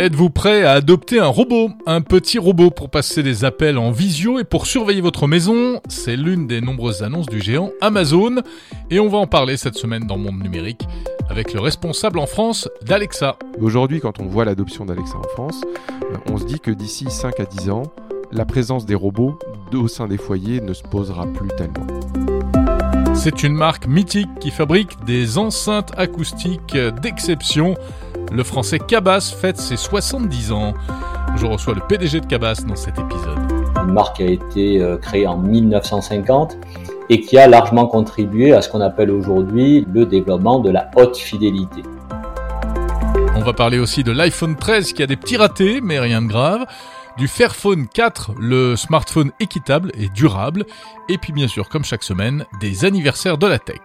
Êtes-vous prêt à adopter un robot Un petit robot pour passer des appels en visio et pour surveiller votre maison? C'est l'une des nombreuses annonces du géant Amazon et on va en parler cette semaine dans Monde Numérique avec le responsable en France d'Alexa. Aujourd'hui, quand on voit l'adoption d'Alexa en France, euh, on se dit que d'ici 5 à 10 ans, la présence des robots au sein des foyers ne se posera plus tellement. C'est une marque mythique qui fabrique des enceintes acoustiques d'exception le français Cabas fête ses 70 ans. Je reçois le PDG de Cabas dans cet épisode. Une marque qui a été euh, créée en 1950 et qui a largement contribué à ce qu'on appelle aujourd'hui le développement de la haute fidélité. On va parler aussi de l'iPhone 13 qui a des petits ratés, mais rien de grave du Fairphone 4, le smartphone équitable et durable, et puis bien sûr, comme chaque semaine, des anniversaires de la tech.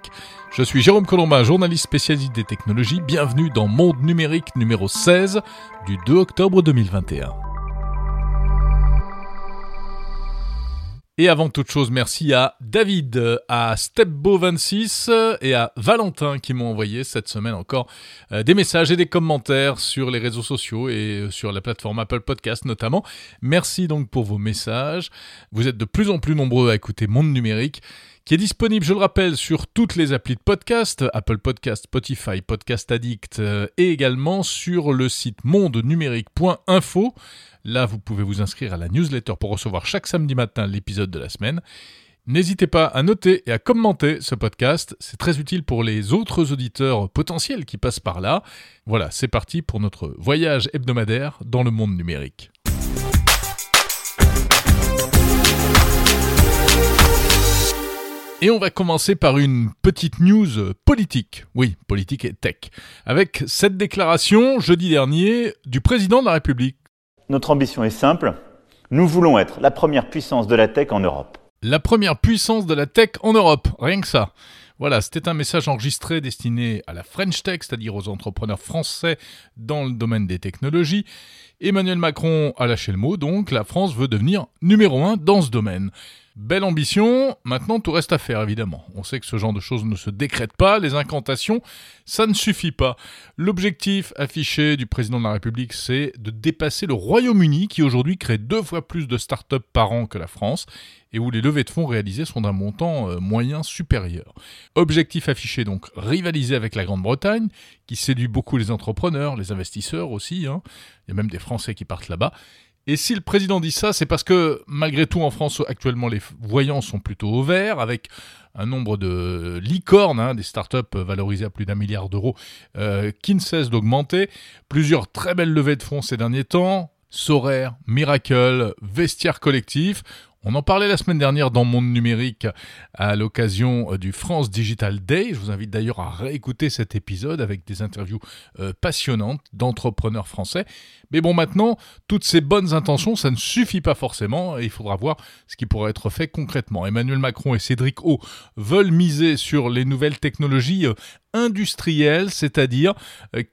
Je suis Jérôme Colombin, journaliste spécialiste des technologies. Bienvenue dans Monde numérique numéro 16 du 2 octobre 2021. Et avant toute chose, merci à David, à Stepbo26 et à Valentin qui m'ont envoyé cette semaine encore euh, des messages et des commentaires sur les réseaux sociaux et euh, sur la plateforme Apple Podcast notamment. Merci donc pour vos messages. Vous êtes de plus en plus nombreux à écouter Monde Numérique qui est disponible, je le rappelle, sur toutes les applis de podcast, Apple Podcast, Spotify, Podcast Addict, euh, et également sur le site mondenumérique.info. Là, vous pouvez vous inscrire à la newsletter pour recevoir chaque samedi matin l'épisode de la semaine. N'hésitez pas à noter et à commenter ce podcast, c'est très utile pour les autres auditeurs potentiels qui passent par là. Voilà, c'est parti pour notre voyage hebdomadaire dans le monde numérique. Et on va commencer par une petite news politique, oui, politique et tech, avec cette déclaration jeudi dernier du président de la République. Notre ambition est simple, nous voulons être la première puissance de la tech en Europe. La première puissance de la tech en Europe, rien que ça. Voilà, c'était un message enregistré destiné à la French Tech, c'est-à-dire aux entrepreneurs français dans le domaine des technologies. Emmanuel Macron a lâché le mot, donc la France veut devenir numéro un dans ce domaine. Belle ambition, maintenant tout reste à faire évidemment. On sait que ce genre de choses ne se décrète pas, les incantations, ça ne suffit pas. L'objectif affiché du président de la République, c'est de dépasser le Royaume-Uni qui aujourd'hui crée deux fois plus de start-up par an que la France et où les levées de fonds réalisées sont d'un montant euh, moyen supérieur. Objectif affiché donc, rivaliser avec la Grande-Bretagne, qui séduit beaucoup les entrepreneurs, les investisseurs aussi, hein. il y a même des Français qui partent là-bas, et si le président dit ça, c'est parce que malgré tout en France actuellement les voyants sont plutôt au vert, avec un nombre de licornes, hein, des startups valorisées à plus d'un milliard d'euros, euh, qui ne cesse d'augmenter. Plusieurs très belles levées de fonds ces derniers temps. Soraire, Miracle, Vestiaire Collectif. On en parlait la semaine dernière dans Monde Numérique à l'occasion euh, du France Digital Day. Je vous invite d'ailleurs à réécouter cet épisode avec des interviews euh, passionnantes d'entrepreneurs français. Mais bon, maintenant, toutes ces bonnes intentions, ça ne suffit pas forcément et il faudra voir ce qui pourrait être fait concrètement. Emmanuel Macron et Cédric O veulent miser sur les nouvelles technologies euh, industrielles, c'est-à-dire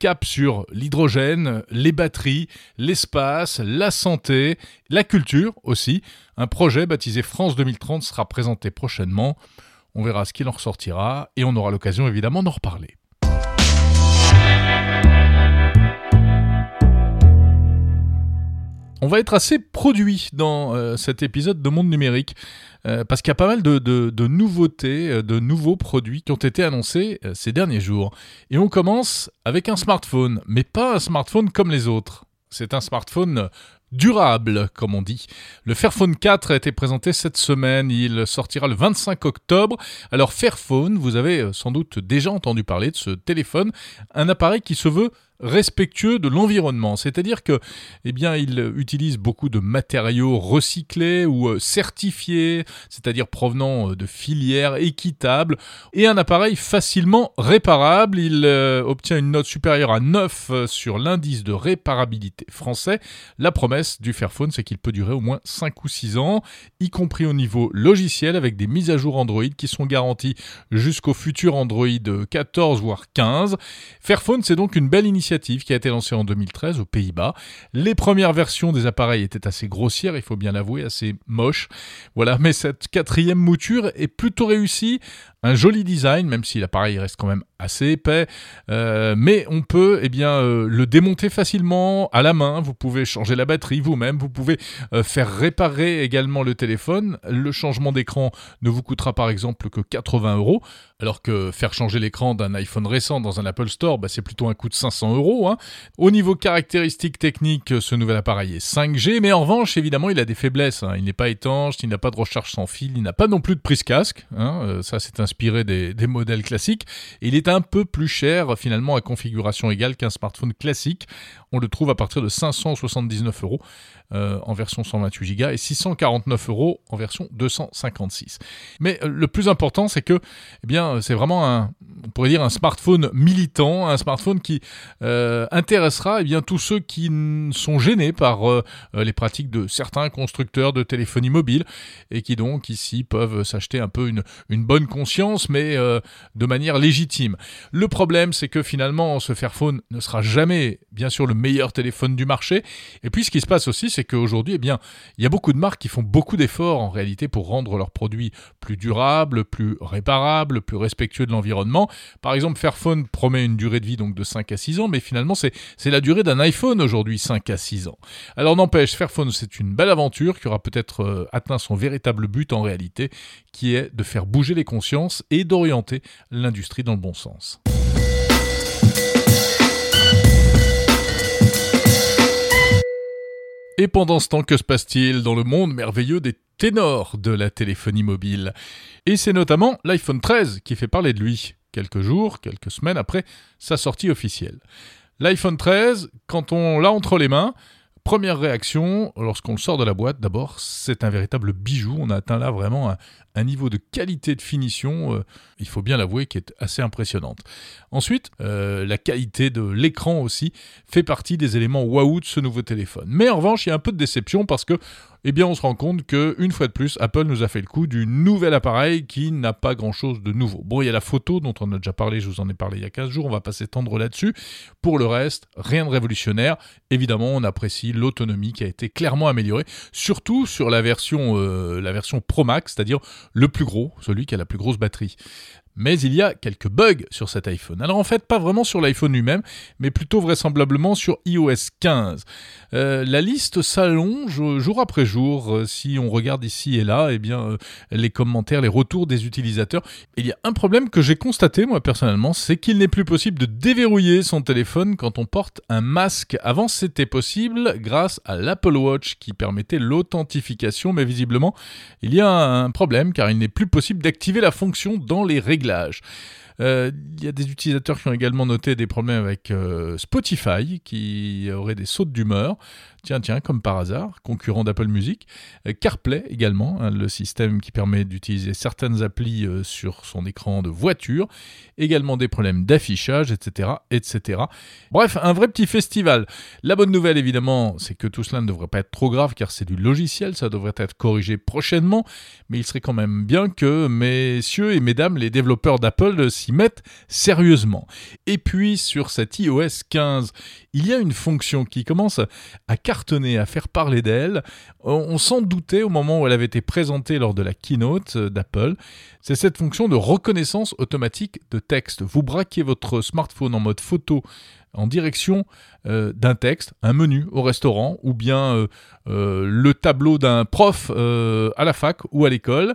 cap sur l'hydrogène, les batteries, l'espace, la santé, la culture aussi. Un projet baptisé France 2030 sera présenté prochainement. On verra ce qu'il en ressortira et on aura l'occasion évidemment d'en reparler. On va être assez produit dans euh, cet épisode de Monde Numérique euh, parce qu'il y a pas mal de, nouveautés, euh, de nouveaux produits qui ont été annoncés ces derniers jours. Et on commence avec un smartphone, mais pas un smartphone comme les autres. C'est un smartphone durable, comme on dit. Le Fairphone 4 a été présenté cette semaine, il sortira le 25 octobre. Alors Fairphone, vous avez sans doute déjà entendu parler de ce téléphone, un appareil qui se veut respectueux de l'environnement, c'est-à-dire que, eh bien, il utilise beaucoup de matériaux recyclés ou euh, certifiés, c'est-à-dire provenant euh, de filières équitables, et un appareil facilement réparable. Il euh, obtient une note supérieure à 9 sur l'indice de réparabilité français. La promesse du Fairphone, c'est qu'il peut durer au moins 5 ou 6 ans, y compris au niveau logiciel, avec des mises à jour Android qui sont garanties jusqu'au futur Android 14 voire 15. Fairphone, c'est donc une belle initiative qui a été lancée en 2013 aux Pays-Bas. Les premières versions des appareils étaient assez grossières, il faut bien l'avouer, assez moches. Voilà, mais cette quatrième mouture est plutôt réussie. Un joli design, même si l'appareil reste quand même assez épais, euh, mais on peut eh bien, euh, le démonter facilement à la main, vous pouvez changer la batterie vous-même, vous pouvez euh, faire réparer également le téléphone, le changement d'écran ne vous coûtera par exemple que 80 euros, alors que faire changer l'écran d'un iPhone récent dans un Apple Store, bah, c'est plutôt un coût de 500 euros. Hein. Au niveau caractéristiques techniques, ce nouvel appareil est 5G, mais en revanche, évidemment, il a des faiblesses. Hein. Il n'est pas étanche, il n'a pas de recharge sans fil, il n'a pas non plus de prise casque. Hein. ça, c'est inspiré des, modèles classiques. il est un peu plus cher finalement à configuration égale qu'un smartphone classique. On le trouve à partir de 579 euros euh, en version 128 Go et 649 euros en version 256. Mais euh, le plus important, c'est que, eh bien, c'est vraiment un, on pourrait dire un smartphone militant, un smartphone qui euh, intéressera eh bien tous ceux qui sont gênés par les pratiques de certains constructeurs de téléphonie mobile et qui donc ici peuvent s'acheter un peu une, bonne conscience, mais de manière légitime. Le problème, c'est que finalement, ce Fairphone ne sera jamais, bien sûr, le meilleur téléphone du marché. Et puis, ce qui se passe aussi, c'est qu'aujourd'hui, eh il y a beaucoup de marques qui font beaucoup d'efforts en réalité pour rendre leurs produits plus durables, plus réparables, plus respectueux de l'environnement. Par exemple, Fairphone promet une durée de vie de 5 à 6 ans, mais finalement, c'est la durée d'un iPhone aujourd'hui, 5 à 6 ans. Alors n'empêche, Fairphone, c'est une belle aventure qui aura peut-être euh, atteint son véritable but en réalité, qui est de faire bouger les consciences et d'orienter l'industrie dans le bon sens. Et pendant ce temps, que se passe-t-il dans le monde merveilleux des ténors de la téléphonie mobile? Et c'est notamment l'iPhone 13 qui fait parler de lui, quelques jours, quelques semaines après sa sortie officielle. L'iPhone 13, quand on l'a entre les mains, Première réaction, lorsqu'on le sort de la boîte, d'abord, c'est un véritable bijou. On a atteint là vraiment un, niveau de qualité de finition, euh, il faut bien l'avouer, qui est assez impressionnante. Ensuite, euh, la qualité de l'écran aussi fait partie des éléments waouh de ce nouveau téléphone. Mais en revanche, il y a un peu de déception parce que eh bien on se rend compte que une fois de plus, Apple nous a fait le coup du nouvel appareil qui n'a pas grand-chose de nouveau. Bon, il y a la photo dont on a déjà parlé, je vous en ai parlé il y a 15 jours, on va pas s'étendre là-dessus. Pour le reste, rien de révolutionnaire. Évidemment, on apprécie l'autonomie qui a été clairement améliorée, surtout sur la version, euh, la version Pro Max, c'est-à-dire le plus gros, celui qui a la plus grosse batterie. Mais il y a quelques bugs sur cet iPhone. Alors en fait, pas vraiment sur l'iPhone lui-même, mais plutôt vraisemblablement sur iOS 15. Euh, la liste s'allonge jour après jour. Euh, si on regarde ici et là, eh bien, euh, les commentaires, les retours des utilisateurs. Il y a un problème que j'ai constaté, moi personnellement, c'est qu'il n'est plus possible de déverrouiller son téléphone quand on porte un masque. Avant, c'était possible grâce à l'Apple Watch qui permettait l'authentification, mais visiblement, il y a un problème car il n'est plus possible d'activer la fonction dans les règles euh, il y a des utilisateurs qui ont également noté des problèmes avec euh, Spotify, qui aurait des sautes d'humeur. Tiens, tiens, comme par hasard, concurrent d'Apple Music. Euh, CarPlay également, hein, le système qui permet d'utiliser certaines applis euh, sur son écran de voiture. Également des problèmes d'affichage, etc., etc. Bref, un vrai petit festival. La bonne nouvelle, évidemment, c'est que tout cela ne devrait pas être trop grave, car c'est du logiciel, ça devrait être corrigé prochainement. Mais il serait quand même bien que messieurs et mesdames les développeurs d'Apple s'y mettent sérieusement. Et puis, sur cet iOS 15, il y a une fonction qui commence à à faire parler d'elle. On, s'en doutait au moment où elle avait été présentée lors de la keynote euh, d'Apple. C'est cette fonction de reconnaissance automatique de texte. Vous braquez votre smartphone en mode photo en direction euh, d'un texte, un menu au restaurant ou bien euh, le tableau d'un prof à la fac ou à l'école.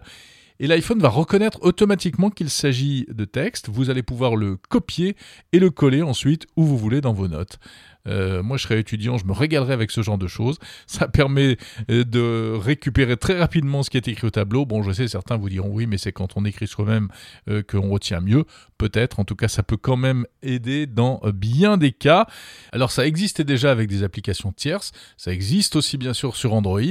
Et l'iPhone va reconnaître automatiquement qu'il s'agit de texte. Vous allez pouvoir le copier et le coller ensuite où vous voulez dans vos notes. Euh, moi, je serais étudiant, je me régalerais avec ce genre de choses. Ça permet euh, de récupérer très rapidement ce qui est écrit au tableau. Bon, je sais, certains vous diront oui, mais c'est quand on écrit soi-même euh, qu'on retient mieux. Peut-être, en tout cas, ça peut quand même aider dans bien des cas. Alors, ça existait déjà avec des applications tierces. Ça existe aussi, bien sûr, sur Android,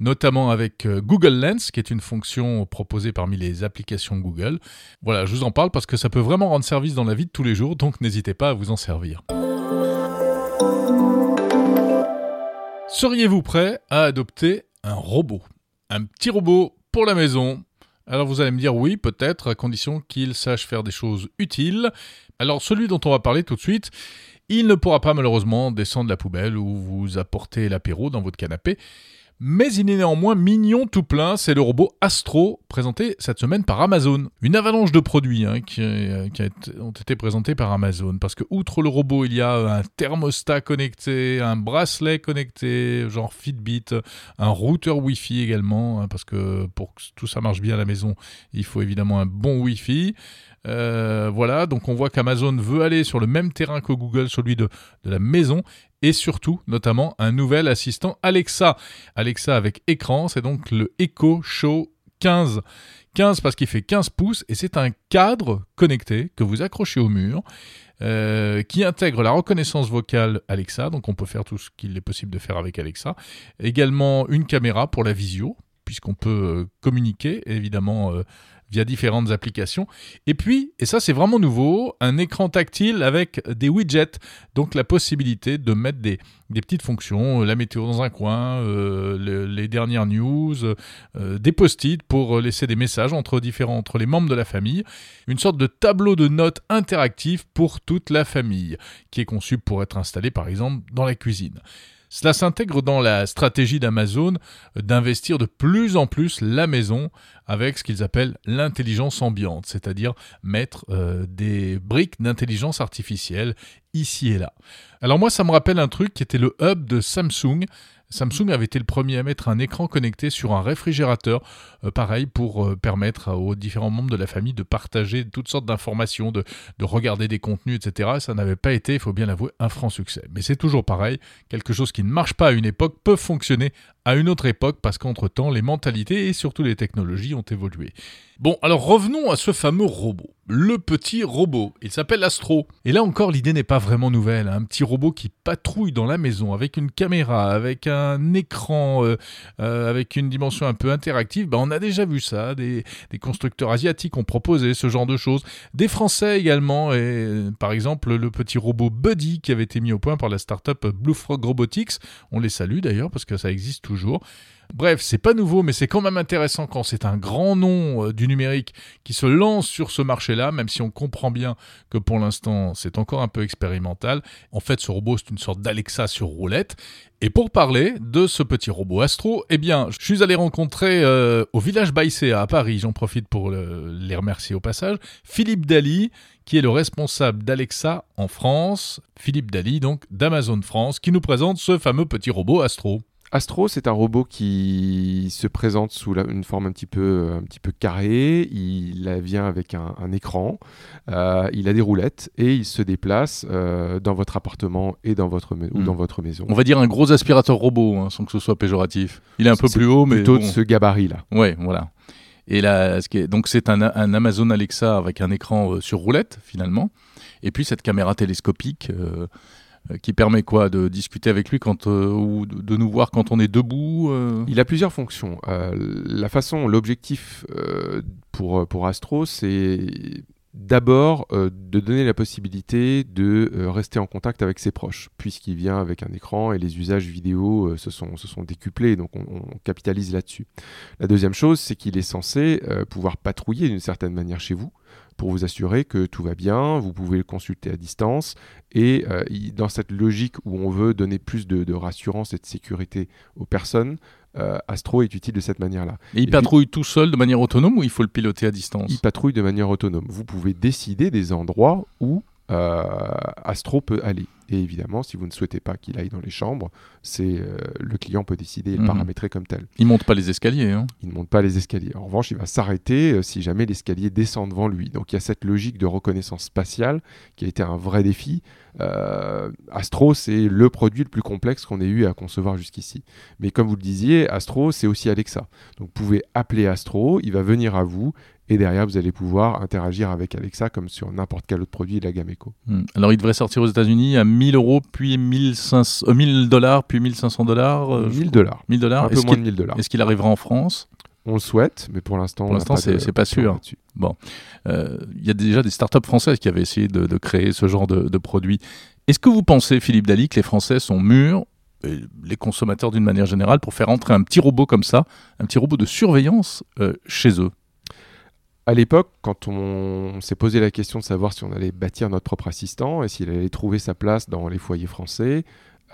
notamment avec Google Lens, qui est une fonction proposée parmi les applications Google. Voilà, je vous en parle parce que ça peut vraiment rendre service dans la vie de tous les jours, donc n'hésitez pas à vous en servir. Seriez-vous prêt à adopter un robot? Un petit robot pour la maison, Alors vous allez me dire oui, peut-être, à condition qu'il sache faire des choses utiles. Alors celui dont on va parler tout de suite, il ne pourra pas malheureusement descendre la poubelle ou vous apporter l'apéro dans votre canapé. Mais il est néanmoins mignon tout plein, c'est le robot Astro, présenté cette semaine par Amazon. Une avalanche de produits hein, qui, euh, ont été présentés par Amazon, parce que outre le robot, il y a un thermostat connecté, un bracelet connecté, genre Fitbit, un routeur Wi-Fi également, hein, parce que pour que tout ça marche bien à la maison, il faut évidemment un bon Wi-Fi. Euh, voilà, donc on voit qu'Amazon veut aller sur le même terrain que Google, celui de, de la maison, et surtout, notamment, un nouvel assistant Alexa. Alexa avec écran, c'est donc le Echo Show 15. 15 parce qu'il fait 15 pouces et c'est un cadre connecté que vous accrochez au mur euh, qui intègre la reconnaissance vocale Alexa, donc on peut faire tout ce qu'il est possible de faire avec Alexa. Également une caméra pour la visio, puisqu'on peut euh, communiquer évidemment via différentes applications. Et puis, et ça c'est vraiment nouveau, un écran tactile avec des widgets, donc la possibilité de mettre des, petites fonctions, euh, la météo dans un coin, euh, les dernières news, euh, des post-it pour laisser des messages entre différents, entre les membres de la famille, une sorte de tableau de notes interactif pour toute la famille, qui est conçu pour être installé par exemple dans la cuisine. Cela s'intègre dans la stratégie d'Amazon d'investir de plus en plus la maison avec ce qu'ils appellent l'intelligence ambiante, c'est-à-dire mettre euh, des briques d'intelligence artificielle ici et là. Alors moi, ça me rappelle un truc qui était le hub de Samsung Samsung avait été le premier à mettre un écran connecté sur un réfrigérateur, euh, pareil pour euh, permettre aux différents membres de la famille de partager toutes sortes d'informations, de, de, regarder des contenus, etc. Ça n'avait pas été, il faut bien l'avouer, un franc succès. Mais c'est toujours pareil, quelque chose qui ne marche pas à une époque peut fonctionner à une autre époque parce qu'entre-temps, les mentalités et surtout les technologies ont évolué. Bon, alors revenons à ce fameux robot. Le petit robot. Il s'appelle Astro. Et là encore, l'idée n'est pas vraiment nouvelle. Un petit robot qui patrouille dans la maison avec une caméra, avec un écran, euh, euh, avec une dimension un peu interactive. Ben, on a déjà vu ça. Des, constructeurs asiatiques ont proposé ce genre de choses. Des Français également. Et, par exemple, le petit robot Buddy qui avait été mis au point par la startup Blue Frog Robotics. On les salue d'ailleurs parce que ça existe toujours. Bref, c'est pas nouveau, mais c'est quand même intéressant quand c'est un grand nom euh, du numérique qui se lance sur ce marché-là, même si on comprend bien que pour l'instant c'est encore un peu expérimental. En fait, ce robot c'est une sorte d'Alexa sur roulette. Et pour parler de ce petit robot Astro, eh bien, je suis allé rencontrer euh, au village Baïséa à Paris, j'en profite pour les remercier au passage, Philippe Dali, qui est le responsable d'Alexa en France. Philippe Dali, donc d'Amazon France, qui nous présente ce fameux petit robot Astro. Astro, c'est un robot qui se présente sous une forme un petit peu, un petit peu carrée. Il vient avec un, écran, euh, il a des roulettes et il se déplace euh, dans votre appartement et dans votre, ou hmm. dans votre maison. On va dire un gros aspirateur robot, hein, sans que ce soit péjoratif. Il est un peu plus haut, mais plutôt de ce gabarit-là. Ouais, voilà. Et là, donc c'est un, Amazon Alexa avec un écran euh, sur roulette finalement, et puis cette caméra télescopique euh, qui permet quoi De discuter avec lui quand, euh, ou de nous voir quand on est debout euh? Il a plusieurs fonctions. la façon, l'objectif pour, pour Astro, c'est d'abord de donner la possibilité de rester en contact avec ses proches, puisqu'il vient avec un écran et les usages vidéo se, sont, se sont décuplés, donc on, on capitalise là-dessus. La deuxième chose, c'est qu'il est censé pouvoir patrouiller d'une certaine manière chez vous, pour vous assurer que tout va bien, vous pouvez le consulter à distance, et euh, dans cette logique où on veut donner plus de, rassurance et de sécurité aux personnes, euh, Astro est utile de cette manière-là. Et il patrouille tout seul de manière autonome ou il faut le piloter à distance? Il patrouille de manière autonome. Vous pouvez décider des endroits où Astro peut aller. Et évidemment, si vous ne souhaitez pas qu'il aille dans les chambres, c'est euh, le client peut décider et le mhm. paramétrer comme tel. Il monte pas les escaliers. Hein. Il ne monte pas les escaliers. En revanche, il va s'arrêter euh, si jamais l'escalier descend devant lui. Donc il y a cette logique de reconnaissance spatiale qui a été un vrai défi. Euh, Astro, c'est le produit le plus complexe qu'on ait eu à concevoir jusqu'ici. Mais comme vous le disiez, Astro, c'est aussi Alexa. Donc vous pouvez appeler Astro, il va venir à vous et derrière, vous allez pouvoir interagir avec Alexa comme sur n'importe quel autre produit de la gamme Echo. Hmm. Alors, il devrait sortir aux États-Unis à 1000 euros, puis 1500, 1000 dollars, puis 1500 dollars. 1000 dollars. 1000 dollars. Un peu moins de 1000 dollars. Est-ce qu'il arrivera en France? On le souhaite, mais pour l'instant, pour l'instant, c'est pas sûr. Bon, euh, il y a déjà des startups françaises qui avaient essayé de, créer ce genre de, de produit. Est-ce que vous pensez, Philippe Dali, que les Français sont mûrs, les consommateurs d'une manière générale, pour faire entrer un petit robot comme ça, un petit robot de surveillance euh, chez eux? À l'époque, quand on, s'est posé la question de savoir si on allait bâtir notre propre assistant et s'il allait trouver sa place dans les foyers français,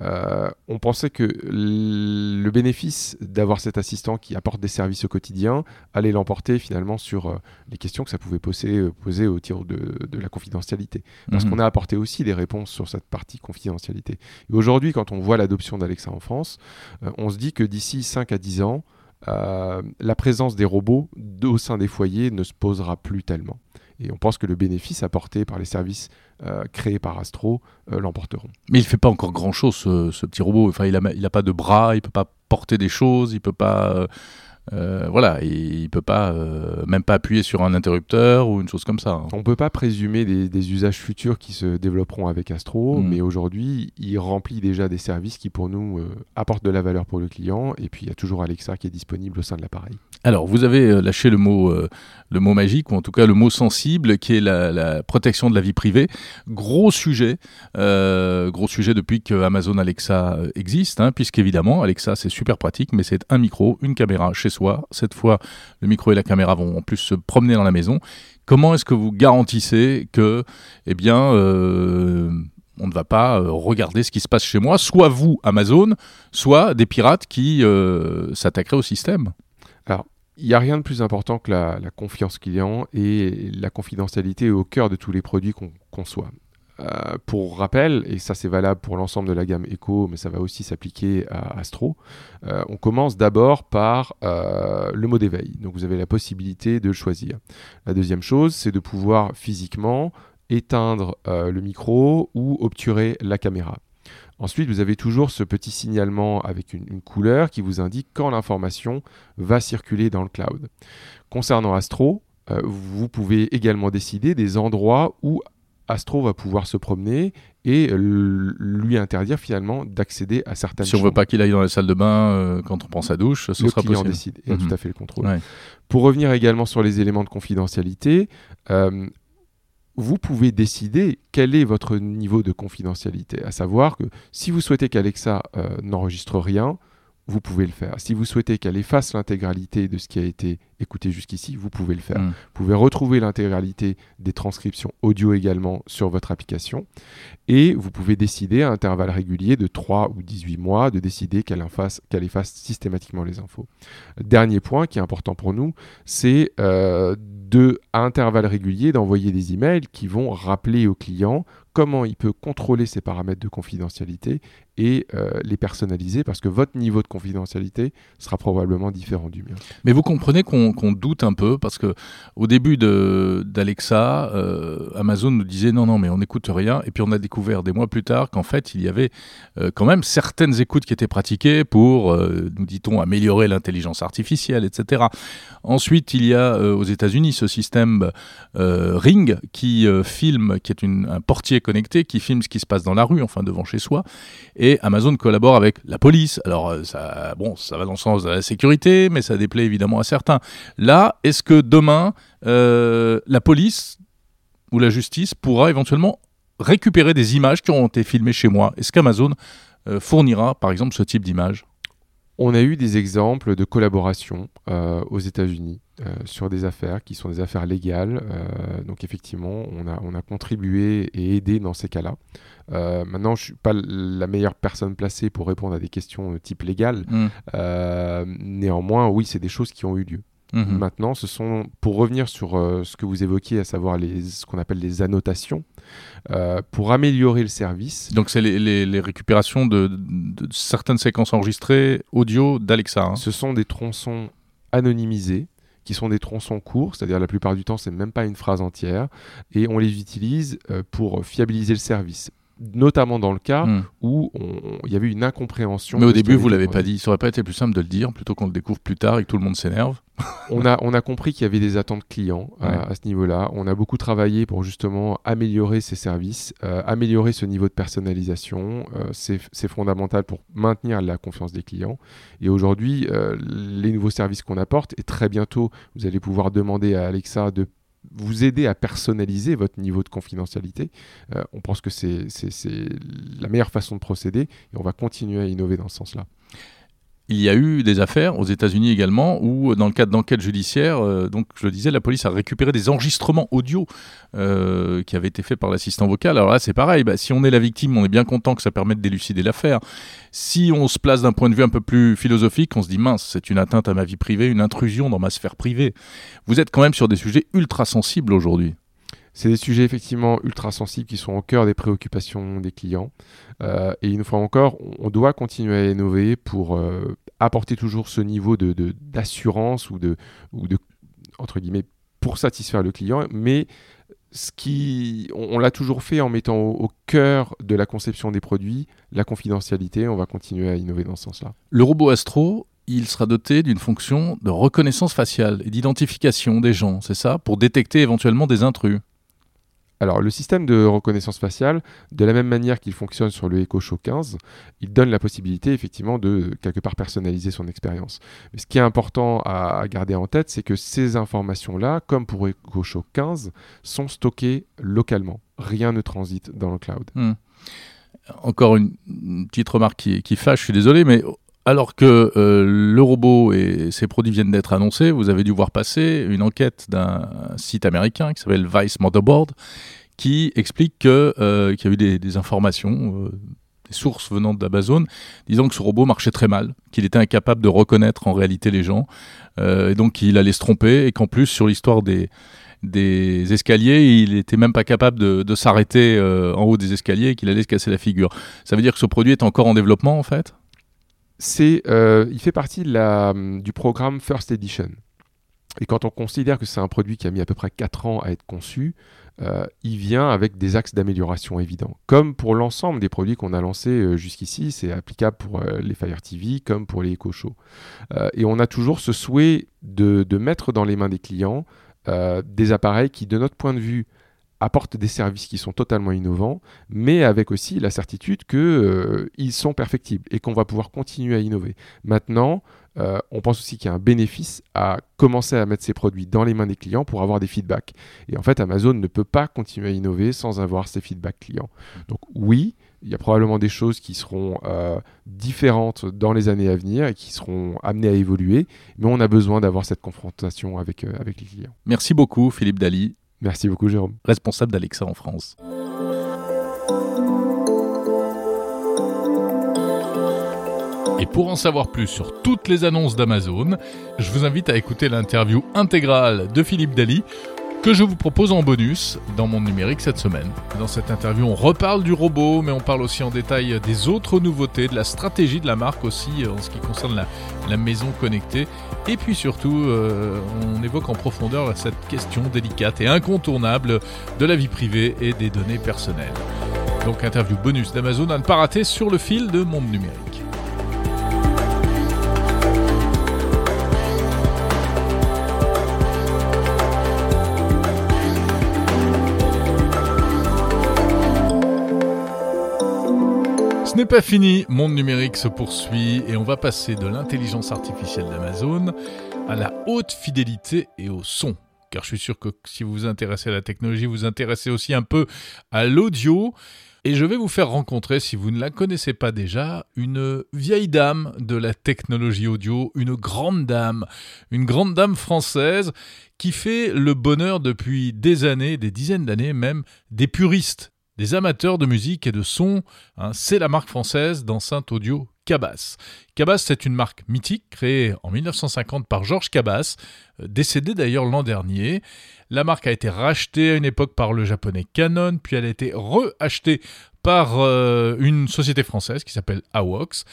euh, on pensait que le bénéfice d'avoir cet assistant qui apporte des services au quotidien allait l'emporter finalement sur euh, les questions que ça pouvait poser, euh, poser au tir de, la confidentialité. Parce mhm. qu'on a apporté aussi des réponses sur cette partie confidentialité. Et aujourd'hui, quand on voit l'adoption d'Alexa en France, on se dit que d'ici 5 à 10 ans, la présence des robots au sein des foyers ne se posera plus tellement. Et on pense que le bénéfice apporté par les services euh, créés par Astro euh, l'emporteront. Mais il ne fait pas encore grand-chose, ce, petit robot. Enfin, il n'a a pas de bras, il ne peut pas porter des choses, il ne peut pas... Euh, voilà, il, ne peut pas, euh, même pas appuyer sur un interrupteur ou une chose comme ça. Hein. On peut pas présumer des, usages futurs qui se développeront avec Astro, mm. mais aujourd'hui, il remplit déjà des services qui pour nous euh, apportent de la valeur pour le client. Et puis il y a toujours Alexa qui est disponible au sein de l'appareil. Alors, vous avez lâché le mot, le mot magique, ou en tout cas le mot sensible, qui est la, protection de la vie privée. Gros sujet, gros sujet depuis que Amazon Alexa existe, hein, puisqu'évidemment, Alexa c'est super pratique, mais c'est un micro, une caméra chez soi cette fois, le micro et la caméra vont en plus se promener dans la maison. Comment est-ce que vous garantissez que, eh bien, euh, on ne va pas euh, regarder ce qui se passe chez moi, soit vous, Amazon, soit des pirates qui euh, s'attaqueraient au système? Alors, il n'y a rien de plus important que la, confiance client et la confidentialité au cœur de tous les produits qu'on conçoit. Euh, pour rappel, et ça c'est valable pour l'ensemble de la gamme Echo, mais ça va aussi s'appliquer à Astro, euh, on commence d'abord par euh, le mot d'éveil. Donc vous avez la possibilité de choisir. La deuxième chose, c'est de pouvoir physiquement éteindre le micro ou obturer la caméra. Ensuite, vous avez toujours ce petit signalement avec une couleur qui vous indique quand l'information va circuler dans le cloud. Concernant Astro, vous pouvez également décider des endroits où Astro va pouvoir se promener et lui interdire finalement d'accéder à certaines Si on ne veut pas qu'il aille dans la salle de bain euh, quand on prend sa douche, ce le sera client décide et a tout mhm. à fait le contrôle. Pour revenir également sur les éléments de confidentialité, euh, vous pouvez décider quel est votre niveau de confidentialité. À savoir que si vous souhaitez qu'Alexa euh, n'enregistre rien, vous pouvez le faire. Si vous souhaitez qu'elle efface l'intégralité de ce qui a été écouté jusqu'ici, vous pouvez le faire. Mm. Vous pouvez retrouver l'intégralité des transcriptions audio également sur votre application. Et vous pouvez décider à intervalles réguliers de 3 ou 18 mois de décider qu'elle efface, efface, systématiquement les infos. Dernier point qui est important pour nous, c'est euh, de, à intervalles réguliers d'envoyer des emails qui vont rappeler au client comment il peut contrôler ses paramètres de confidentialité et euh, les personnaliser parce que votre niveau de confidentialité sera probablement différent du mien. Mais vous comprenez qu'on doute un peu parce que au début d'Alexa, euh, Amazon nous disait non, non, mais on n'écoute rien. Et puis on a découvert des mois plus tard qu'en fait, il y avait euh, quand même certaines écoutes qui étaient pratiquées pour, nous dit-on, améliorer l'intelligence artificielle, etc. Ensuite, il y a aux États-Unis ce système Ring qui filme, qui est un portier connecté qui filme ce qui se passe dans la rue, enfin devant chez soi. Et Amazon collabore avec la police. Alors euh, ça, va dans le sens de la sécurité, mais ça déplaît évidemment à certains. Là, est-ce que demain, euh, la police ou la justice pourra éventuellement récupérer des images qui ont été filmées chez moi? Est-ce qu'Amazon euh, fournira, par exemple, ce type d'image on a eu des exemples de collaboration aux États-Unis euh, sur des affaires qui sont des affaires légales. Euh, donc effectivement, on a, on a contribué et aidé dans ces cas-là. Euh, maintenant, je ne suis pas la meilleure personne placée pour répondre à des questions type légal. Mm. néanmoins, oui, c'est des choses qui ont eu lieu. Mm-hmm. Maintenant, ce sont, pour revenir sur ce que vous évoquiez, à savoir les, ce qu'on appelle les annotations, pour améliorer le service. Donc, c'est les, les, récupérations de, de, certaines séquences enregistrées audio d'Alexa. Hein. Ce sont des tronçons anonymisés qui sont des tronçons courts, c'est-à-dire la plupart du temps c'est même pas une phrase entière, et on les utilise euh, pour fiabiliser le service notamment dans le cas hmm. où il y avait une incompréhension. Mais au début, vous l'avez pas dit. Ça aurait pas été plus simple de le dire plutôt qu'on le découvre plus tard et que tout le monde s'énerve. on, a, on a compris qu'il y avait des attentes clients à, ce niveau-là. On a beaucoup travaillé pour justement améliorer ces services, euh, améliorer ce niveau de personnalisation. Euh, c'est fondamental pour maintenir la confiance des clients. Et aujourd'hui, euh, les nouveaux services qu'on apporte, et très bientôt, vous allez pouvoir demander à Alexa de vous aider à personnaliser votre niveau de confidentialité. Euh, on pense que c'est la meilleure façon de procéder et on va continuer à innover dans ce sens-là. Il y a eu des affaires aux États-Unis également où, dans le cadre d'enquêtes judiciaires, euh, donc je le disais, la police a récupéré des enregistrements audio euh, qui avaient été faits par l'assistant vocal. Alors là, c'est pareil. Bah, si on est la victime, on est bien content que ça permette d'élucider l'affaire. Si on se place d'un point de vue un peu plus philosophique, on se dit mince, c'est une atteinte à ma vie privée, une intrusion dans ma sphère privée. Vous êtes quand même sur des sujets ultra sensibles aujourd'hui. C'est des sujets effectivement ultra sensibles qui sont au cœur des préoccupations des clients. Euh, et une fois encore, on doit continuer à innover pour euh, apporter toujours ce niveau de, d'assurance ou de, ou de, entre guillemets, pour satisfaire le client. Mais ce qui, on, l'a toujours fait en mettant au, au, cœur de la conception des produits la confidentialité. On va continuer à innover dans ce sens-là. Le robot Astro, il sera doté d'une fonction de reconnaissance faciale et d'identification des gens, c'est ça, pour détecter éventuellement des intrus. Alors, le système de reconnaissance faciale, de la même manière qu'il fonctionne sur le Echo Show 15, il donne la possibilité effectivement de quelque part personnaliser son expérience. Mais ce qui est important à garder en tête, c'est que ces informations-là, comme pour Echo Show 15, sont stockées localement. Rien ne transite dans le cloud. Hmm. Encore une, petite remarque qui, qui fâche, je suis désolé, mais alors que euh, le robot et ses produits viennent d'être annoncés, vous avez dû voir passer une enquête d'un site américain qui s'appelle Vice Motherboard, qui explique euh, qu'il y a eu des, informations, euh, des sources venant d'Amazon, disant que ce robot marchait très mal, qu'il était incapable de reconnaître en réalité les gens, et donc qu'il allait se tromper, et qu'en plus, sur l'histoire des, escaliers, il était même pas capable de, de s'arrêter en haut des escaliers et qu'il allait se casser la figure. Ça veut dire que ce produit est encore en développement en fait? Euh, il fait partie la, du programme First Edition. Et quand on considère que c'est un produit qui a mis à peu près 4 ans à être conçu, euh, il vient avec des axes d'amélioration évidents. Comme pour l'ensemble des produits qu'on a lancés euh, jusqu'ici, c'est applicable pour les Fire TV comme pour les Echo Show. et on a toujours ce souhait de, mettre dans les mains des clients des appareils qui, de notre point de vue, apportent des services qui sont totalement innovants, mais avec aussi la certitude qu'ils euh, sont perfectibles et qu'on va pouvoir continuer à innover. Maintenant, euh, on pense aussi qu'il y a un bénéfice à commencer à mettre ces produits dans les mains des clients pour avoir des feedbacks. Et en fait, Amazon ne peut pas continuer à innover sans avoir ces feedbacks clients. Donc oui, il y a probablement des choses qui seront euh, différentes dans les années à venir et qui seront amenées à évoluer, mais on a besoin d'avoir cette confrontation avec, avec les clients. Merci beaucoup, Philippe Dali. Merci beaucoup, Jérôme. Responsable d'Alexa en France. Et pour en savoir plus sur toutes les annonces d'Amazon, je vous invite à écouter l'interview intégrale de Philippe Daly que je vous propose en bonus dans mon numérique cette semaine. Dans cette interview, on reparle du robot, mais on parle aussi en détail des autres nouveautés, de la stratégie de la marque aussi euh, en ce qui concerne la, maison connectée. Et puis surtout, euh, on évoque en profondeur cette question délicate et incontournable de la vie privée et des données personnelles. Donc interview bonus d'Amazon à ne pas rater sur le fil de Monde Numérique. N'est pas fini, Monde numérique se poursuit et on va passer de l'intelligence artificielle d'Amazon à la haute fidélité et au son. Car je suis sûr que si vous vous intéressez à la technologie, vous vous intéressez aussi un peu à l'audio. Et je vais vous faire rencontrer, si vous ne la connaissez pas déjà, une vieille dame de la technologie audio, une grande dame, une grande dame française qui fait le bonheur depuis des années, des dizaines d'années même, des puristes des amateurs de musique et de son. Hein, c'est la marque française d'enceinte audio Cabas. Cabas, c'est une marque mythique créée en 1950 par Georges Cabas, euh, décédé d'ailleurs l'an dernier. La marque a été rachetée à une époque par le japonais Canon, puis elle a été reachetée par euh, une société française qui s'appelle AWOX.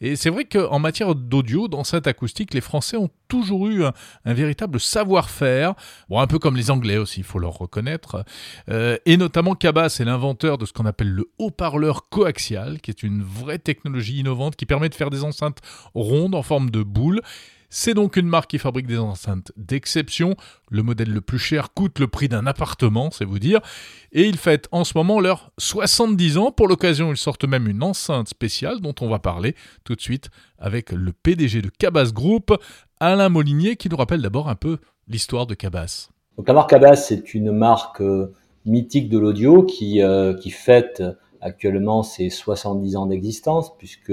Et c'est vrai qu'en matière d'audio, d'enceinte acoustique, les Français ont toujours eu un, véritable savoir-faire, bon, un peu comme les Anglais aussi, il faut leur reconnaître. Euh, et notamment Cabas est l'inventeur de ce qu'on appelle le haut-parleur coaxial, qui est une vraie technologie innovante qui permet de faire des enceintes rondes en forme de boule c'est donc une marque qui fabrique des enceintes d'exception. Le modèle le plus cher coûte le prix d'un appartement, c'est vous dire. Et ils fêtent en ce moment leurs 70 ans. Pour l'occasion, ils sortent même une enceinte spéciale dont on va parler tout de suite avec le PDG de Cabas Group, Alain Molinier, qui nous rappelle d'abord un peu l'histoire de Cabas. Donc la marque Cabas, c'est une marque euh, mythique de l'audio qui, euh, qui fête actuellement ses 70 ans d'existence, puisque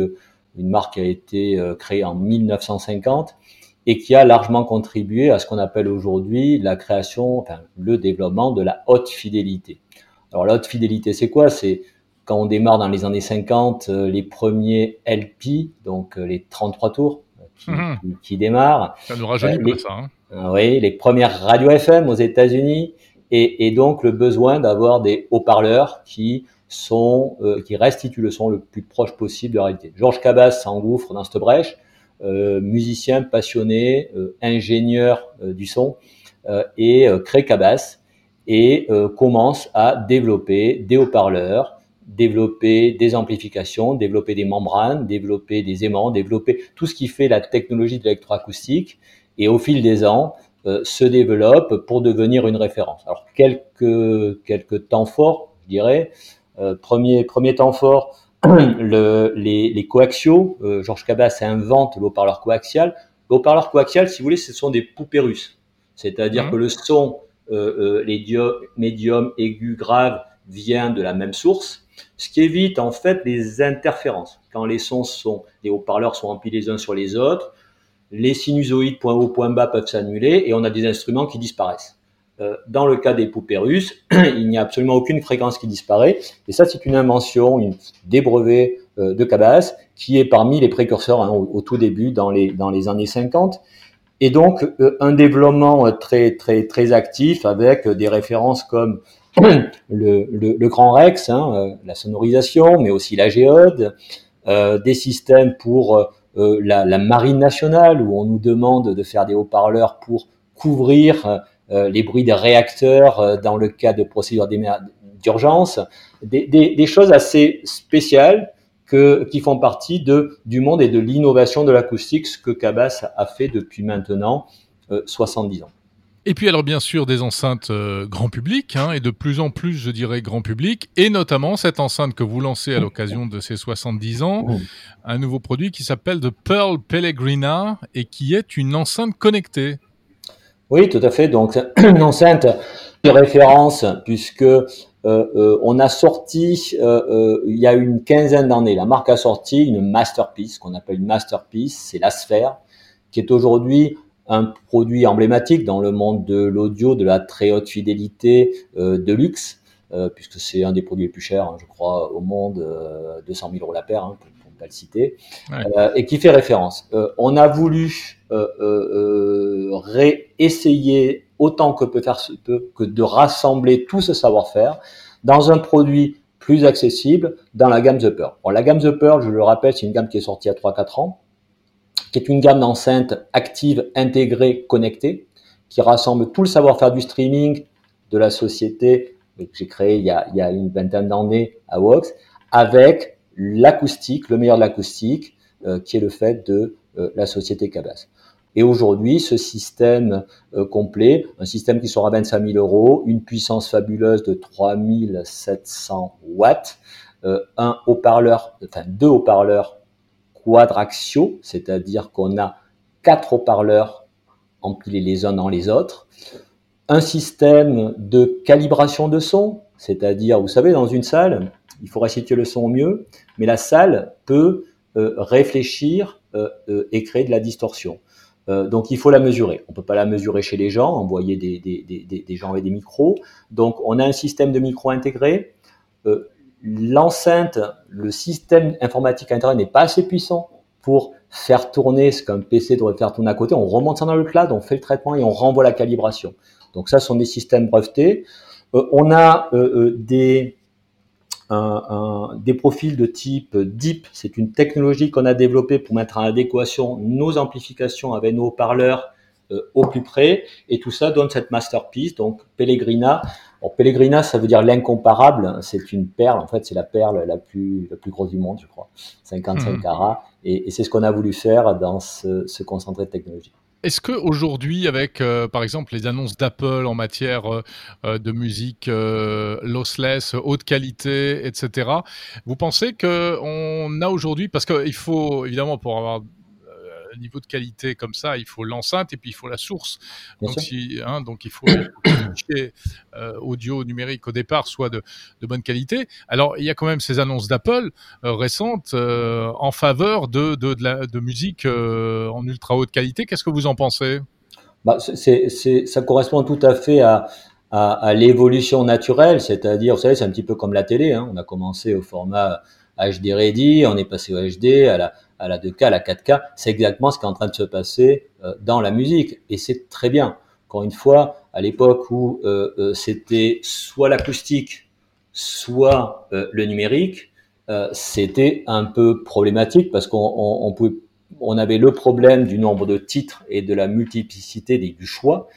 une marque qui a été créée en 1950 et qui a largement contribué à ce qu'on appelle aujourd'hui la création, enfin, le développement de la haute fidélité. Alors la haute fidélité, c'est quoi? C'est quand on démarre dans les années 50, euh, les premiers LP, donc euh, les 33 tours qui, mhm. qui, démarrent. Ça nous rajeunit euh, pas ça. Hein. oui, les premières radios FM aux États-Unis et, et, donc le besoin d'avoir des haut-parleurs qui sont qui restituent le son le plus proche possible de la réalité. Georges Cabas s'engouffre dans cette brèche euh, musicien passionné, euh, ingénieur euh, du son, et crée Cabas et commence à développer des haut-parleurs, développer des amplifications, développer des membranes, développer des aimants, développer tout ce qui fait la technologie de l'électroacoustique. Et au fil des ans, se développe pour devenir une référence. Alors quelques quelques temps forts, je dirais. Premier premier temps fort, le, les, les, coaxiaux. Euh, Georges Cabas invente le haut-parleur coaxial. Le haut-parleur coaxial, si vous voulez, ce sont des poupées russes. C'est-à-dire mmh. que le son, euh, euh, les médiums, aigus, graves, vient de la même source, ce qui évite en fait les interférences. Quand les sons sont, les haut-parleurs sont remplis les uns sur les autres, les sinusoïdes point haut, point bas peuvent s'annuler et on a des instruments qui disparaissent. Euh, dans le cas des poupées russes, il n'y a absolument aucune fréquence qui disparaît. Et ça, c'est une invention, une, des brevets euh, de Cabas, qui est parmi les précurseurs hein, au, tout début, dans les, dans les années 50. Et donc, euh, un développement très, très, très actif avec des références comme le, le, Grand Rex, hein, la sonorisation, mais aussi la géode, des systèmes pour la, la marine nationale, où on nous demande de faire des haut-parleurs pour couvrir les bruits des réacteurs euh, dans le cas de procédures d'urgence, des, des, des, choses assez spéciales que, qui font partie de, du monde et de l'innovation de l'acoustique, ce que Cabas a fait depuis maintenant 70 euh, ans. Et puis alors bien sûr des enceintes grand public, hein, et de plus en plus je dirais grand public, et notamment cette enceinte que vous lancez à l'occasion de ces 70 ans, un nouveau produit qui s'appelle The Pearl Pellegrina, et qui est une enceinte connectée. Oui, tout à fait. Donc, une enceinte de référence puisque euh, euh, on a sorti euh, il y a une quinzaine d'années, la marque a sorti une masterpiece qu'on appelle une masterpiece, c'est la Sphère, qui est aujourd'hui un produit emblématique dans le monde de l'audio, de la très haute fidélité, de luxe, puisque c'est un des produits les plus chers, hein, je crois, au monde, 200 000 euros la paire, hein, le citer, euh, et qui fait référence. Euh, on a voulu euh, réessayer autant que peut faire peut, que de rassembler tout ce savoir-faire dans un produit plus accessible dans la gamme The Pearl. la gamme The Pearl, je le rappelle, c'est une gamme qui est sortie à 3-4 ans, qui est une gamme d'enceintes actives, intégrées, connectées, qui rassemble tout le savoir-faire du streaming de la société que j'ai créé il y, a, il y a une vingtaine d'années à Vox, avec l'acoustique, le meilleur de l'acoustique, euh, qui est le fait de euh, la société Cabas. Et aujourd'hui, ce système euh, complet, un système qui sera 25 000 euros, une puissance fabuleuse de 3700 watts, un haut-parleur, enfin deux haut-parleurs quadraxiaux, c'est-à-dire qu'on a quatre haut-parleurs empilés les uns dans les autres, un système de calibration de son, c'est-à-dire, vous savez, dans une salle, il faut restituer le son au mieux, mais la salle peut euh, réfléchir euh, euh, et créer de la distorsion. donc il faut la mesurer. On peut pas la mesurer chez les gens, envoyer des, des, gens avec des micros. Donc on a un système de micro intégré. L'enceinte, le système informatique intérieur n'est pas assez puissant pour faire tourner ce qu'un PC devrait faire tourner à côté. On remonte ça dans le cloud, on fait le traitement et on renvoie la calibration. Donc ça, ce sont des systèmes brevetés. on a des un, des profils de type DEEP. C'est une technologie qu'on a développée pour mettre en adéquation nos amplifications avec nos haut-parleurs euh, au plus près. Et tout ça donne cette masterpiece, donc Pellegrina. Bon, Pellegrina, ça veut dire l'incomparable. C'est une perle. En fait, c'est la perle la plus, la plus grosse du monde, je crois. 55 mmh. carats. Et, c'est ce qu'on a voulu faire dans ce, ce concentré de technologie. Est-ce que aujourd'hui, avec euh, par exemple les annonces d'Apple en matière euh, euh, de musique lossless, haute qualité, etc., vous pensez que on a aujourd'hui, parce qu'il faut évidemment pour avoir niveau de qualité comme ça, il faut l'enceinte et puis il faut la source. donc, hein, donc il faut que le audio numérique au départ soit de, bonne qualité. Alors il y a quand même ces annonces d'Apple récentes en faveur de, de, la, de musique en ultra haute qualité. Qu'est-ce que vous en pensez? Bah, c'est, ça correspond tout à fait à, à, à l'évolution naturelle, c'est-à-dire, vous savez, c'est un petit peu comme la télé. Hein. On a commencé au format HD ready, on est passé au HD, à la, à la 2K, à la 4K. C'est exactement ce qui est en train de se passer euh, dans la musique, et c'est très bien. Encore une fois, à l'époque où euh, euh, c'était soit l'acoustique, soit le numérique, c'était un peu problématique parce qu'on avait le problème du nombre de titres et de la multiplicité du choix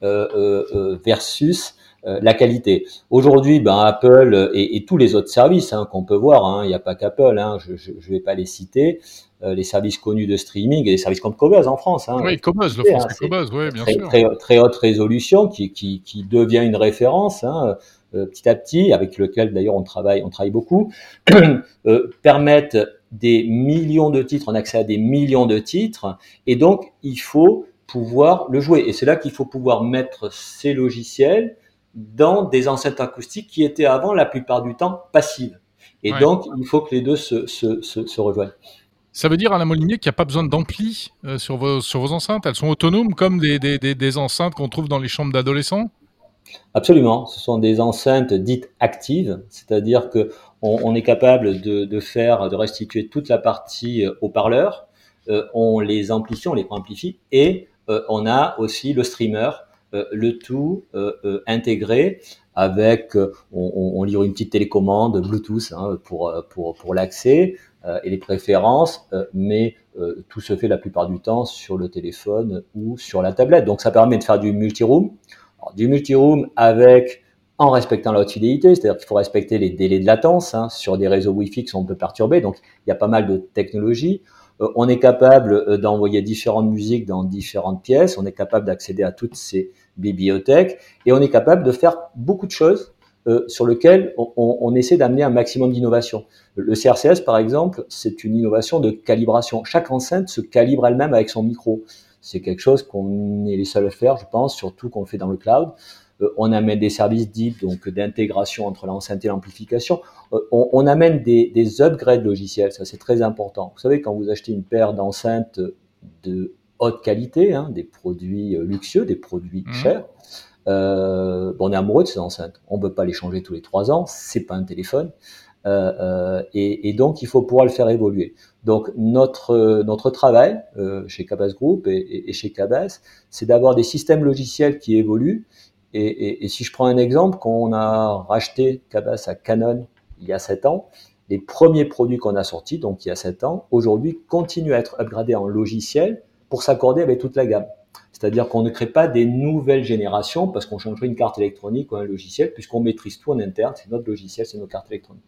versus la qualité. Aujourd'hui, ben, Apple et, tous les autres services hein, qu'on peut voir, hein, il n'y a pas qu'Apple, hein, je ne vais pas les citer, les services connus de streaming et les services comme Cobuzz en France. oui, Cobuzz, le France Cobuzz, oui, bien très, sûr. Très, très, haute résolution qui, qui, qui devient une référence. petit à petit, avec lequel d'ailleurs on travaille, on travaille beaucoup, permettent des millions de titres, on a accès à des millions de titres, et donc il faut pouvoir le jouer. Et c'est là qu'il faut pouvoir mettre ces logiciels dans des enceintes acoustiques qui étaient avant la plupart du temps passives. Et donc il faut que les deux se, se, se, rejoignent. Ça veut dire, la Molinier, qu'il n'y a pas besoin d'ampli euh, sur, vos, enceintes. Elles sont autonomes comme des, enceintes qu'on trouve dans les chambres d'adolescents? Absolument, ce sont des enceintes dites actives, c'est-à-dire que on, est capable de, faire, de restituer toute la partie euh, haut-parleur, euh, on les amplifie, on les amplifie, et euh, on a aussi le streamer, le tout intégré avec, on, lit une petite télécommande Bluetooth hein, pour l'accès et les préférences, mais tout se fait la plupart du temps sur le téléphone ou sur la tablette. Donc ça permet de faire du multi-room du multi-room avec en respectant la haute fidélité, c'est-à-dire qu'il faut respecter les délais de latence. Hein, sur des réseaux Wi-Fi qui sont un peu perturbés, donc il y a pas mal de technologies. Euh, on est capable euh, d'envoyer différentes musiques dans différentes pièces, on est capable d'accéder à toutes ces bibliothèques, et on est capable de faire beaucoup de choses euh, sur lesquelles on, on essaie d'amener un maximum d'innovation. Le CRCS, par exemple, c'est une innovation de calibration. Chaque enceinte se calibre elle-même avec son micro. C'est quelque chose qu'on est les seuls à faire, je pense, surtout qu'on le fait dans le cloud. Euh, on amène des services dits donc d'intégration entre l'enceinte et l'amplification. Euh, on, amène des, des, upgrades logiciels, ça c'est très important. Vous savez, quand vous achetez une paire d'enceintes de haute qualité, hein, des produits luxueux, des produits mmh. chers, euh, on est amoureux de ces enceintes. On ne peut pas les changer tous les trois ans, c'est pas un téléphone. Euh, euh, et, et, donc, il faut pouvoir le faire évoluer. Donc, notre, notre travail euh, chez Cabas Group et, chez Cabas, c'est d'avoir des systèmes logiciels qui évoluent. Et, si je prends un exemple, quand on a racheté Cabas à Canon il y a sept ans, les premiers produits qu'on a sortis, donc il y a sept ans, aujourd'hui continuent à être upgradés en logiciel pour s'accorder avec toute la gamme. C'est-à-dire qu'on ne crée pas des nouvelles générations parce qu'on changerait une carte électronique ou un logiciel, puisqu'on maîtrise tout en interne, c'est notre logiciel, c'est nos cartes électroniques.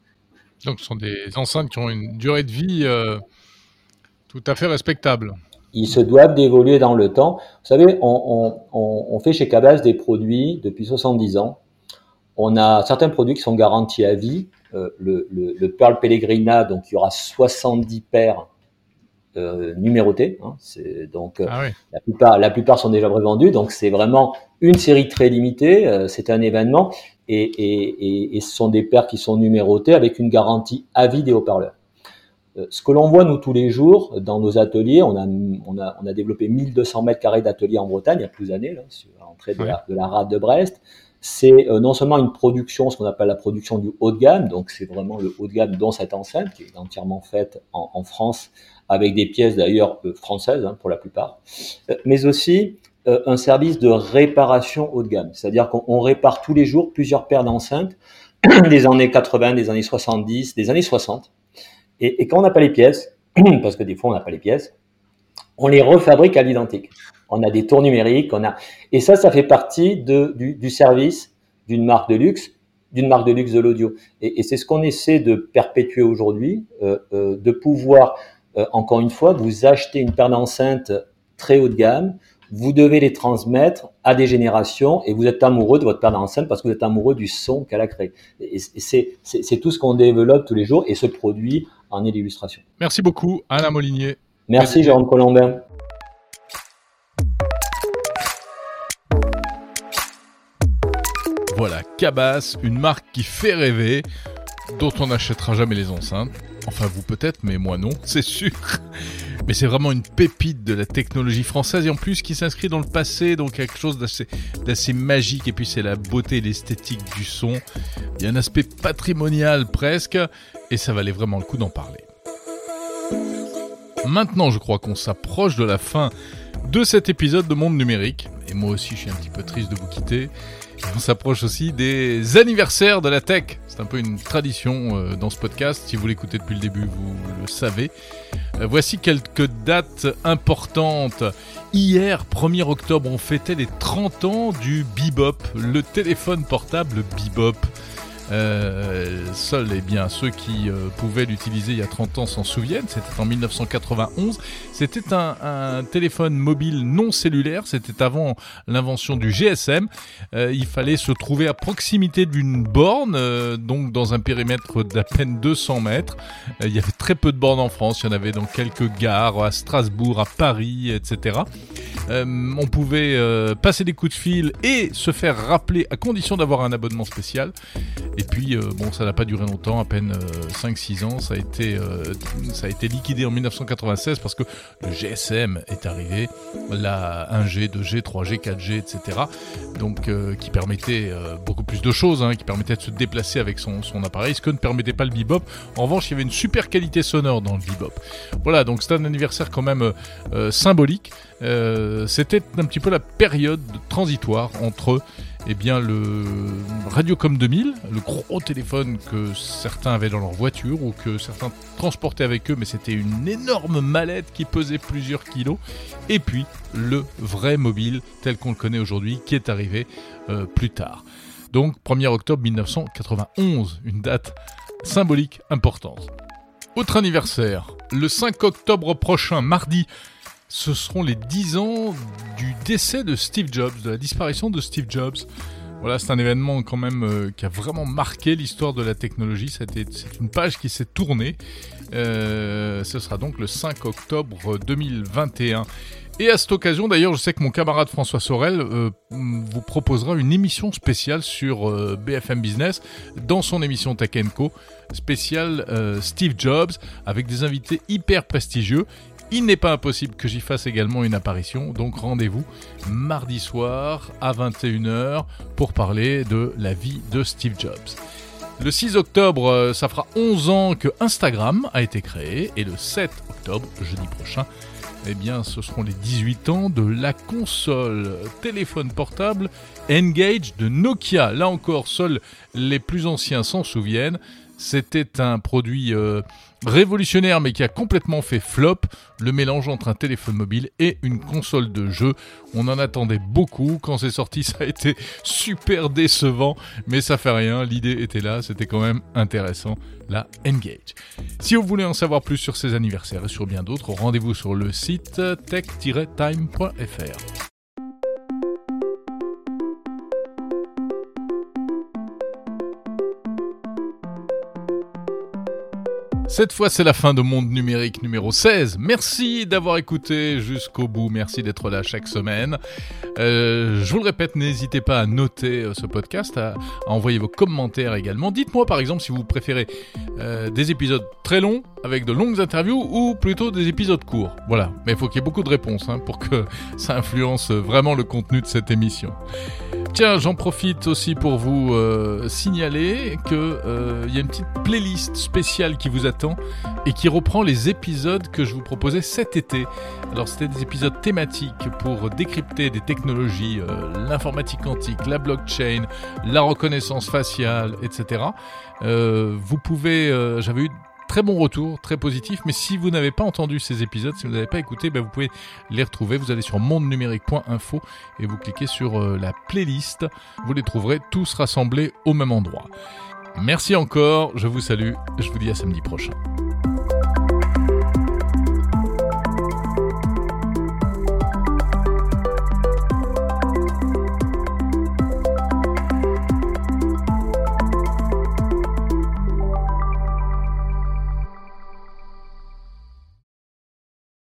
Donc, ce sont des enceintes qui ont une durée de vie euh, tout à fait respectable. Ils se doivent d'évoluer dans le temps. Vous savez, on, fait chez Cabas des produits depuis 70 ans. On a certains produits qui sont garantis à vie. Euh, le, le, Pearl Pellegrina, donc il y aura 70 paires euh, numérotées. Hein. donc ah la plupart, la plupart sont déjà revendus. Donc c'est vraiment une série très limitée. c'est un événement et, et, et, ce sont des paires qui sont numérotées avec une garantie à vie des haut-parleurs. Euh, ce que l'on voit nous tous les jours dans nos ateliers, on a, on a, on a développé 1200 mètres carrés d'ateliers en Bretagne il y a plus d'années, sur l'entrée de, la, de la rade de Brest. C'est euh, non seulement une production, ce qu'on appelle la production du haut de gamme, donc c'est vraiment le haut de gamme dans cette enceinte qui est entièrement faite en, en France avec des pièces d'ailleurs euh, françaises hein, pour la plupart, mais aussi euh, un service de réparation haut de gamme. C'est-à-dire qu'on répare tous les jours plusieurs paires d'enceintes des années 80, des années 70, des années 60. Et, quand on n'a pas les pièces, parce que des fois on n'a pas les pièces, on les refabrique à l'identique. On a des tours numériques, on a et ça, ça fait partie du, service d'une marque de luxe, d'une marque de luxe de l'audio. Et, c'est ce qu'on essaie de perpétuer aujourd'hui, euh, euh, de pouvoir euh, encore une fois, vous achetez une paire d'enceintes très haut de gamme, vous devez les transmettre à des générations et vous êtes amoureux de votre paire d'enceintes parce que vous êtes amoureux du son qu'elle a créé. C'est tout ce qu'on développe tous les jours et ce produit en est l'illustration. Merci beaucoup, Alain Molinier. Merci, Jérôme Colombin. Voilà, Cabas, une marque qui fait rêver, dont on n'achètera jamais les enceintes. Enfin, vous peut-être, mais moi non, c'est sûr. Mais c'est vraiment une pépite de la technologie française et en plus qui s'inscrit dans le passé, donc quelque chose d'assez magique. Et puis c'est la beauté et l'esthétique du son. Il y a un aspect patrimonial presque et ça valait vraiment le coup d'en parler. Maintenant, je crois qu'on s'approche de la fin de cet épisode de Monde Numérique. Et moi aussi, je suis un petit peu triste de vous quitter. On s'approche aussi des anniversaires de la tech. C'est un peu une tradition euh, dans ce podcast. Si vous l'écoutez depuis le début, vous le savez. Euh, voici quelques dates importantes. Hier, 1er octobre, on fêtait les 30 ans du Bebop, le téléphone portable Bebop. Euh, seuls eh bien, ceux qui euh, pouvaient l'utiliser il y a 30 ans s'en souviennent. C'était en 1991. C'était un, téléphone mobile non cellulaire. C'était avant l'invention du GSM. Euh, il fallait se trouver à proximité d'une borne, euh, donc dans un périmètre d'à peine 200 mètres. il y avait très peu de bornes en France. Il y en avait dans quelques gares, à Strasbourg, à Paris, etc. on pouvait passer des coups de fil et se faire rappeler à condition d'avoir un abonnement spécial. Et puis, euh, bon, ça n'a pas duré longtemps, à peine 5-6 euh, ans. Ça a, été, euh, ça a été liquidé en 1996 parce que le GSM est arrivé, la 1G, 2G, 3G, 4G, etc. Donc, qui permettait beaucoup plus de choses, hein, qui permettait de se déplacer avec son, son, appareil, ce que ne permettait pas le bebop. En revanche, il y avait une super qualité sonore dans le bebop. Voilà, donc c'est un anniversaire quand même symbolique. C'était un petit peu la période transitoire entre eh bien, le Radiocom 2000, le gros téléphone que certains avaient dans leur voiture ou que certains transportaient avec eux, mais c'était une énorme mallette qui pesait plusieurs kilos. Et puis, le vrai mobile tel qu'on le connaît aujourd'hui, qui est arrivé euh, plus tard. Donc, 1er octobre 1991, une date symbolique importante. Autre anniversaire, le 5 octobre prochain, mardi, ce seront les 10 ans du décès de Steve Jobs, de la disparition de Steve Jobs. Voilà, c'est un événement quand même euh, qui a vraiment marqué l'histoire de la technologie. C'est une page qui s'est tournée. Euh, ce sera donc le 5 octobre 2021. Et à cette occasion, d'ailleurs, je sais que mon camarade François Sorel euh, vous proposera une émission spéciale sur BFM Business dans son émission Tech Co spéciale Steve Jobs avec des invités hyper prestigieux il n'est pas impossible que j'y fasse également une apparition, donc rendez-vous mardi soir à 21h pour parler de la vie de Steve Jobs. Le 6 octobre, euh, ça fera 11 ans que Instagram a été créé et le 7 octobre, jeudi prochain, eh bien, ce seront les 18 ans de la console téléphone portable Engage de Nokia. Là encore, seuls les plus anciens s'en souviennent. C'était un produit euh, révolutionnaire mais qui a complètement fait flop, le mélange entre un téléphone mobile et une console de jeu. On en attendait beaucoup, quand c'est sorti ça a été super décevant, mais ça fait rien, l'idée était là, c'était quand même intéressant, la Engage. Si vous voulez en savoir plus sur ces anniversaires et sur bien d'autres, rendez-vous sur le site tech-time.fr. Cette fois, c'est la fin de Monde Numérique numéro 16. Merci d'avoir écouté jusqu'au bout. Merci d'être là chaque semaine. Euh, je vous le répète, n'hésitez pas à noter euh, ce podcast, à, envoyer vos commentaires également. Dites-moi par exemple si vous préférez euh, des épisodes très longs avec de longues interviews ou plutôt des épisodes courts. Voilà, mais il faut qu'il y ait beaucoup de réponses hein, pour que ça influence vraiment le contenu de cette émission. Tiens, j'en profite aussi pour vous euh, signaler qu'il euh, y a une petite playlist spéciale qui vous attend et qui reprend les épisodes que je vous proposais cet été. Alors c'était des épisodes thématiques pour décrypter des technologies, euh, l'informatique quantique, la blockchain, la reconnaissance faciale, etc. vous pouvez, j'avais eu très bon retour, très positif. Mais si vous n'avez pas entendu ces épisodes, si vous n'avez pas écouté, ben vous pouvez les retrouver. Vous allez sur mondenumérique.info et vous cliquez sur euh, la playlist. Vous les trouverez tous rassemblés au même endroit. Merci encore, je vous salue, je vous dis à samedi prochain.